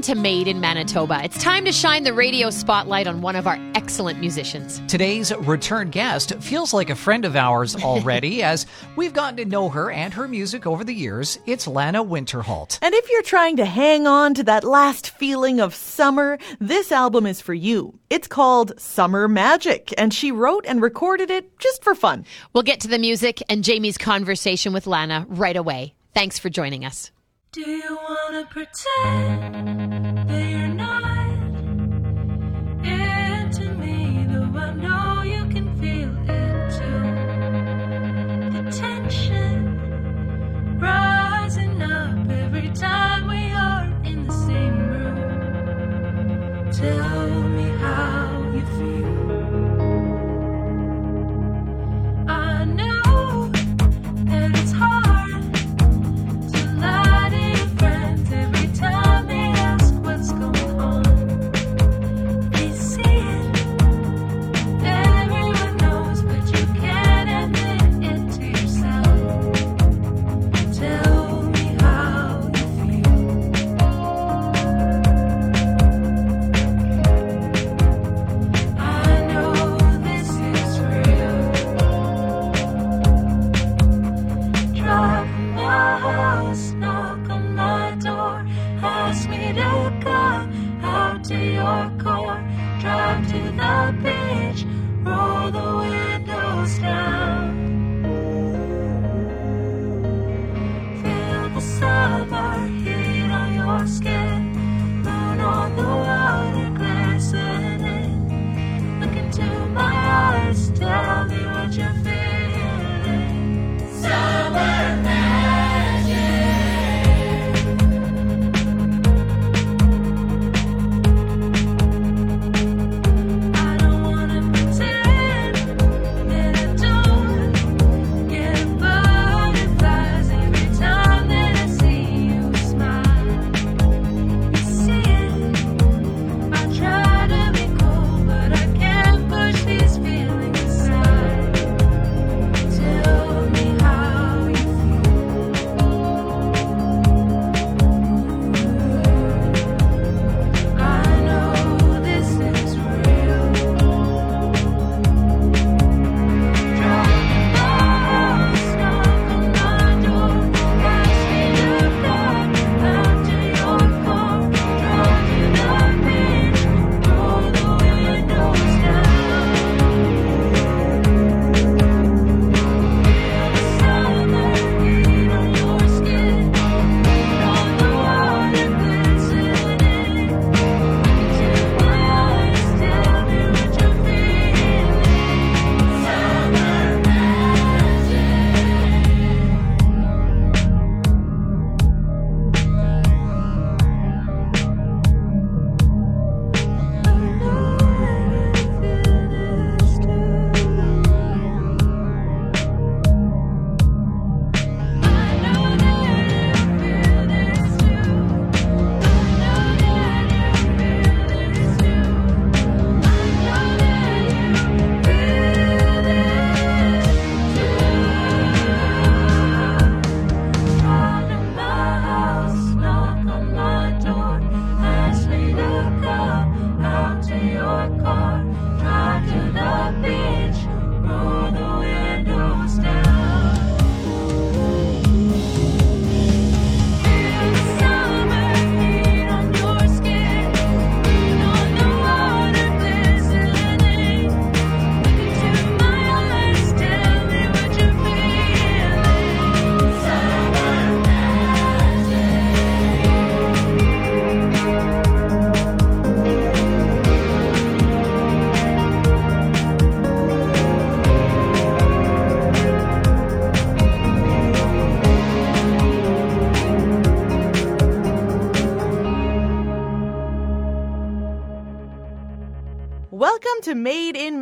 Welcome to Made in Manitoba. It's time to shine the radio spotlight on one of our excellent musicians. Today's return guest feels like a friend of ours already, as we've gotten to know her and her music over the years. It's Lana Winterhalt. And if you're trying to hang on to that last feeling of summer, this album is for you. It's called Summer Magic, and she wrote and recorded it just for fun. We'll get to the music and Jamie's conversation with Lana right away. Thanks for joining us. Do you wanna pretend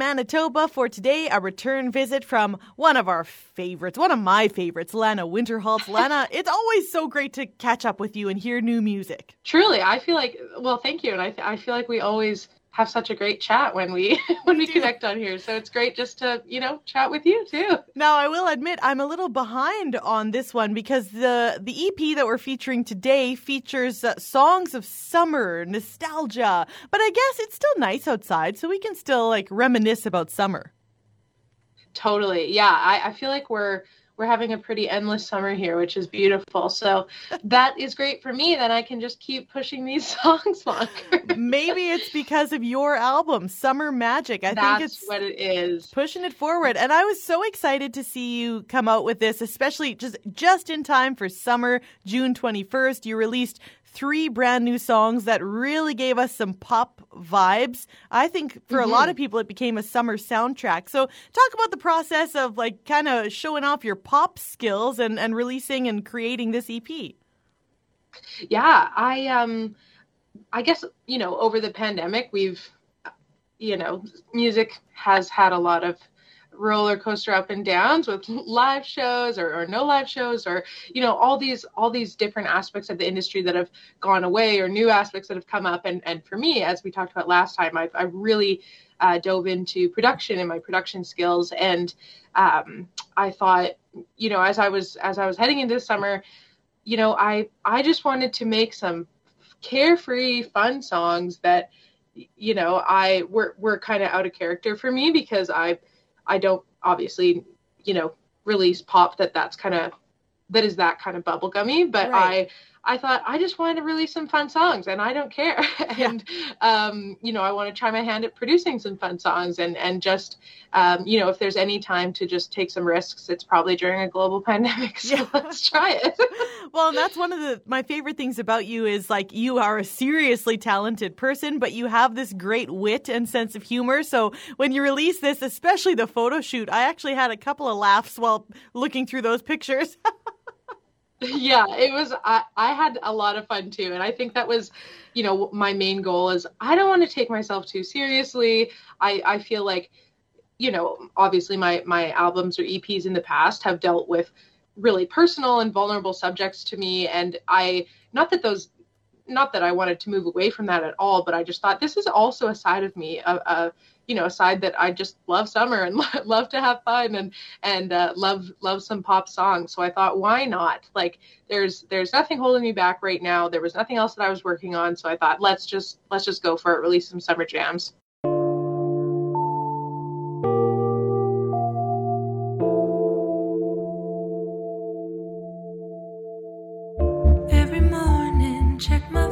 Manitoba for today, a return visit from one of our favorites, one of my favorites, Lana Winterhalt. Lana, it's always so great to catch up with you and hear new music. Truly, I feel like, well, thank you. And I, I feel like we always have such a great chat when we when we connect on here. So it's great just to you know chat with you too. Now, I will admit I'm a little behind on this one because the the EP that we're featuring today features uh, songs of summer, nostalgia. But I guess it's still nice outside, so we can still like reminisce about summer. Totally, yeah. I, I feel like we're we're having a pretty endless summer here, which is beautiful. So that is great for me. Then I can just keep pushing these songs longer. Maybe it's because of your album, Summer Magic. I That's think it's what it is. pushing it forward. And I was so excited to see you come out with this, especially just just in time for summer, June 21st. You released three brand new songs that really gave us some pop vibes. I think for a lot of people it became a summer soundtrack. So talk about the process of like kind of showing off your pop skills and, and releasing and creating this EP. yeah i um i guess you know over the pandemic we've you know music has had a lot of roller coaster up and downs with live shows or, or no live shows or you know all these all these different aspects of the industry that have gone away or new aspects that have come up. And and for me as we talked about last time i've, I've really uh, dove into production and my production skills. And um, i thought you know as i was as i was heading into summer you know, I I just wanted to make some carefree, fun songs that, you know, I were were kind of out of character for me because I I don't obviously, you know, release pop that that's kind of that is that kind of bubblegummy, but Right. I I thought I just wanted to release some fun songs and I don't care. and um, you know, I want to try my hand at producing some fun songs and and just um, you know, if there's any time to just take some risks, it's probably during a global pandemic. So Yeah. let's try it. Well, and that's one of the my favorite things about you is like you are a seriously talented person, but you have this great wit and sense of humor. So when you release this, especially the photo shoot, I actually had a couple of laughs while looking through those pictures. Yeah it was I, I had a lot of fun too and i think that was you know my main goal is i don't want to take myself too seriously. I i feel like you know obviously my my albums or eps in the past have dealt with really personal and vulnerable subjects to me and i not that those not that i wanted to move away from that at all but i just thought this is also a side of me a, a you know a side that i just love summer and love to have fun and and uh, love love some pop songs. So i thought why not? Like there's there's nothing holding me back right now. There was nothing else that i was working on. So i thought let's just let's just go for it release some summer jams. Every morning, check my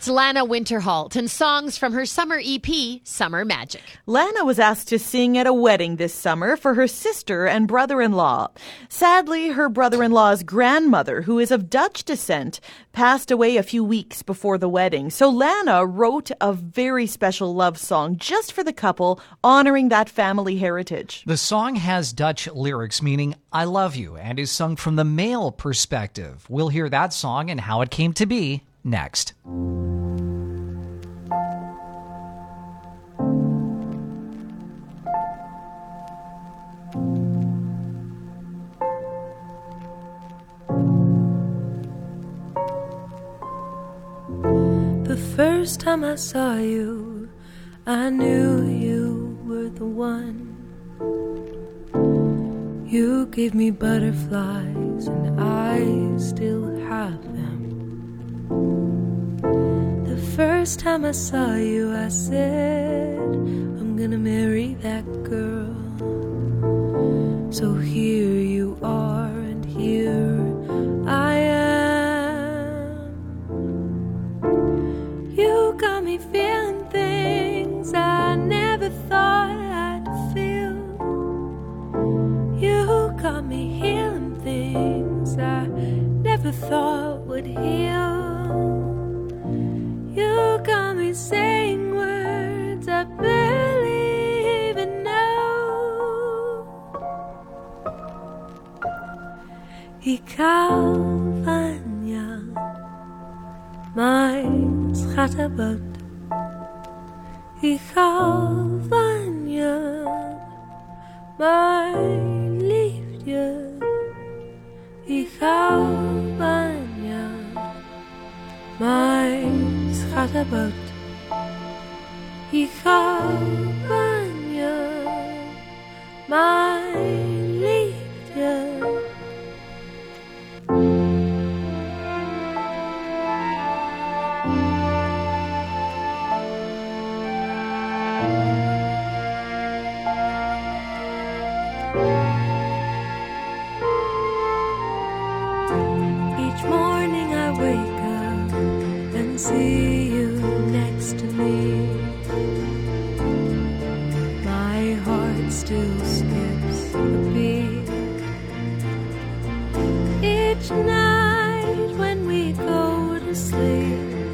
That's Lana Winterhalt and songs from her summer EP, Summer Magic. Lana was asked to sing at a wedding this summer for her sister and brother in law. Sadly, her brother in law's grandmother, who is of Dutch descent, passed away a few weeks before the wedding. So Lana wrote a very special love song just for the couple, honoring that family heritage. The song has Dutch lyrics meaning I love you and is sung from the male perspective. We'll hear that song and how it came to be next. First time I saw you, I knew you were the one. You gave me butterflies, and I still have them. The first time I saw you, I said, I'm gonna marry that girl. So here you are, thought would heal. You got me saying words I barely even know. Ikaw kanya my schatterbout. Ikaw kanya my liefde. Ikaw kanya my schatterbout. Ikaw kanya my liefde. Each night when we go to sleep,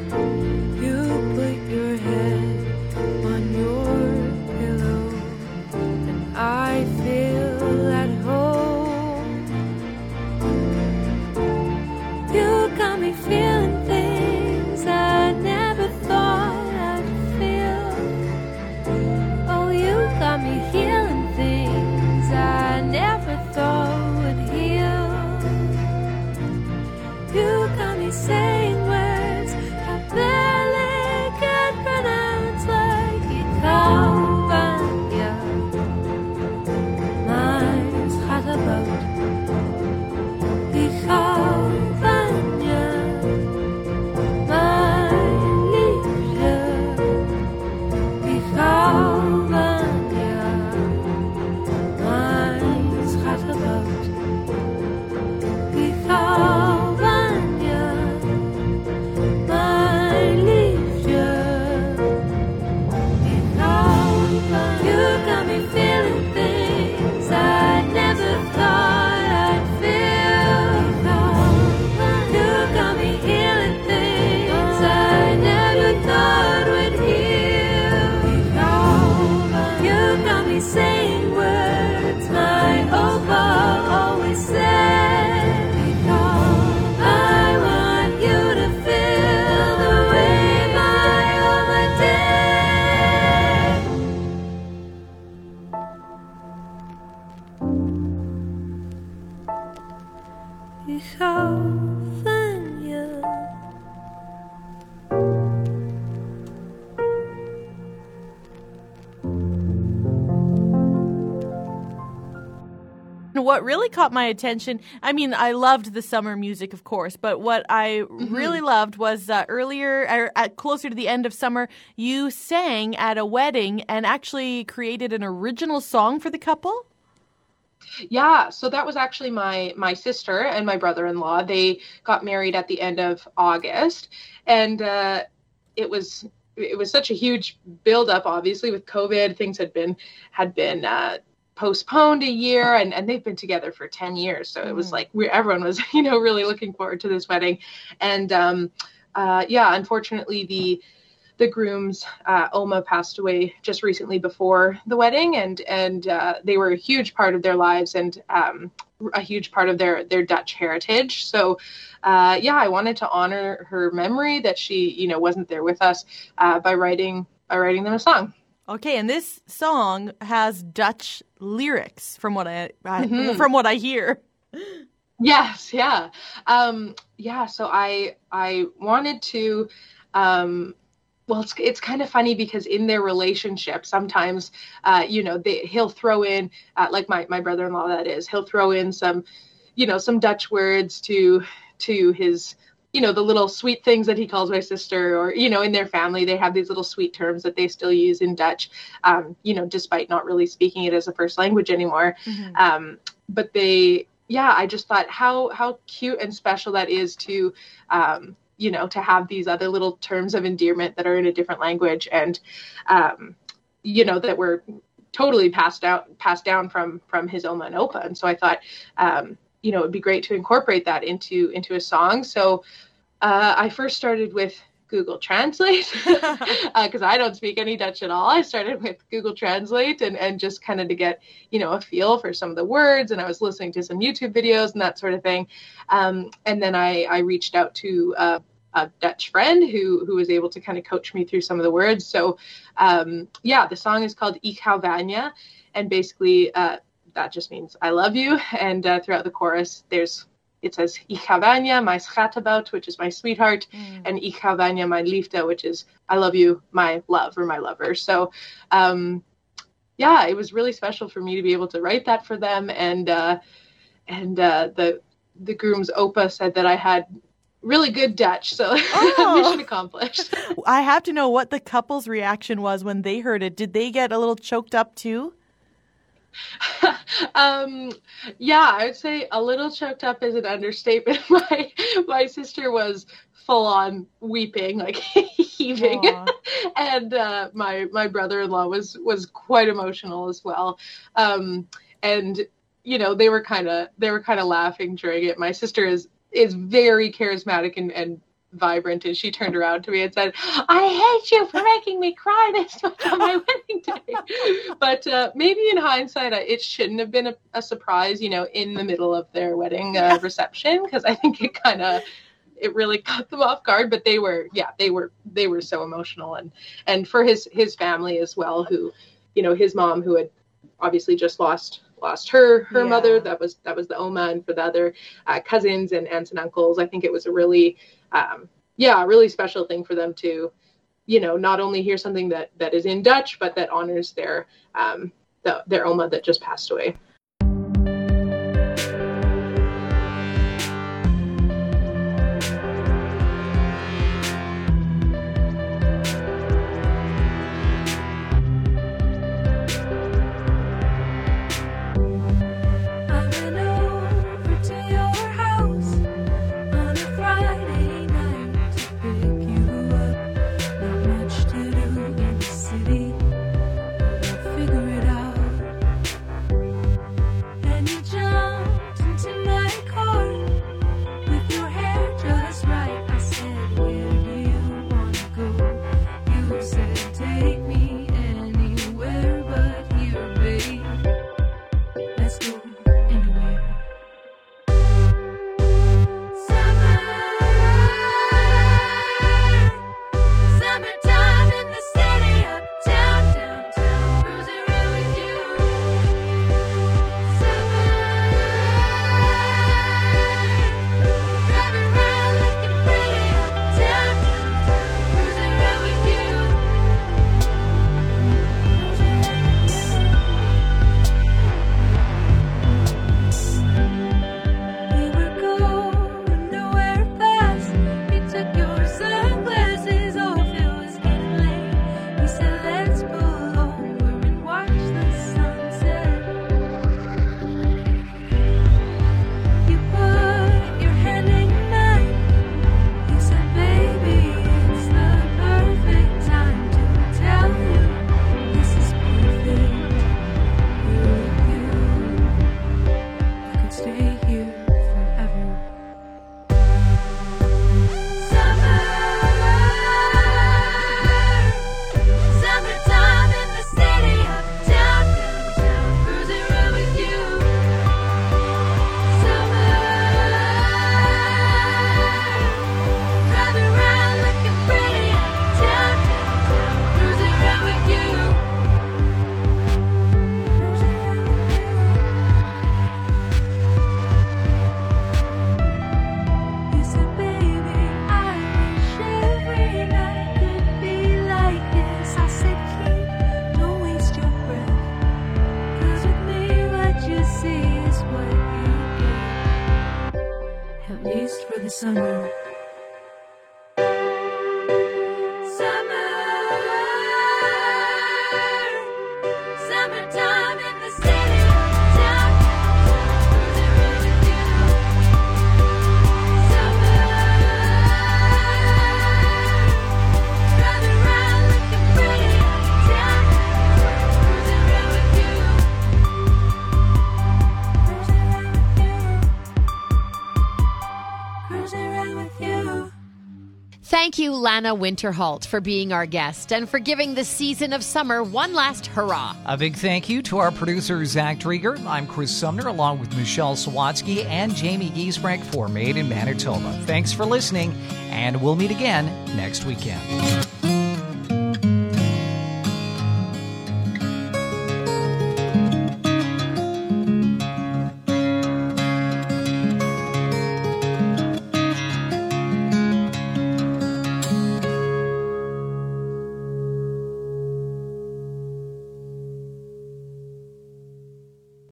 really caught my attention, I mean, I loved the summer music, of course, but what I really loved was uh, earlier, or at, closer to the end of summer, you sang at a wedding and actually created an original song for the couple. Yeah, so that was actually my my sister and my brother-in-law. They got married at the end of August, and uh, it was it was such a huge buildup. Obviously, with COVID, things had been had been uh, postponed a year, and and they've been together for ten years. So it was like we everyone was you know really looking forward to this wedding, and um, uh, yeah, unfortunately the the groom's uh, Oma passed away just recently before the wedding, and and uh, they were a huge part of their lives and um, a huge part of their their Dutch heritage. So, uh, yeah, I wanted to honor her memory that she you know wasn't there with us uh, by writing by writing them a song. Okay, and this song has Dutch lyrics from what I, I from what I hear. Yes, yeah, um, yeah. So I I wanted to. Um, well, it's it's kind of funny because in their relationship, sometimes, uh, you know, they, he'll throw in, uh, like my my brother in law, that is, he'll throw in some, you know, some Dutch words to to his, you know, the little sweet things that he calls my sister, or you know, in their family, they have these little sweet terms that they still use in Dutch, um, you know, despite not really speaking it as a first language anymore. Mm-hmm. Um, but they, yeah, I just thought how how cute and special that is to. Um, you know to have these other little terms of endearment that are in a different language and um, you know that were totally passed out passed down from from his oma and opa and so i thought um, you know it would be great to incorporate that into into a song so uh, i first started with Google Translate because uh, I don't speak any Dutch at all. I started with Google Translate and, and just kind of to get, you know, a feel for some of the words. And I was listening to some YouTube videos and that sort of thing. Um, and then I, I reached out to uh, a Dutch friend who who was able to kind of coach me through some of the words. So um, yeah, the song is called Ik hou and basically uh, that just means I love you. And uh, throughout the chorus, there's it says Ik hou van je, my schattenbout, which is my sweetheart, mm. and hou my liefde, which is I love you, my love or my lover. So um, yeah, it was really special for me to be able to write that for them, and uh, and uh, the the groom's opa said that I had really good Dutch, so oh. mission accomplished. I have to know what the couple's reaction was when they heard it. Did they get a little choked up too? um, yeah, I would say a little choked up is an understatement. my my sister was full on weeping, like heaving, and uh, my my brother in law was was quite emotional as well. Um, and you know they were kind of they were kind of laughing during it. My sister is is very charismatic and, and vibrant and she turned around to me and said i hate you for making me cry this much on my wedding day. But uh, maybe in hindsight it shouldn't have been a, a, surprise you know in the middle of their wedding uh, reception because i think it kind of it really caught them off guard but they were yeah they were they were so emotional and and for his his family as well who you know his mom who had obviously just lost lost her her yeah. mother that was that was the oma and for the other uh, cousins and aunts and uncles. I think it was a really um, yeah a really special thing for them to you know not only hear something that that is in dutch but that honors their um, the, their oma that just passed away Thank you, Lana Winterhalt, for being our guest and for giving the season of summer one last hurrah. A big thank you to our producer, Zach Drieger. I'm Chris Sumner, along with Michelle Sawatsky and Jamie Giesbrecht for Made in Manitoba. Thanks for listening, and we'll meet again next weekend.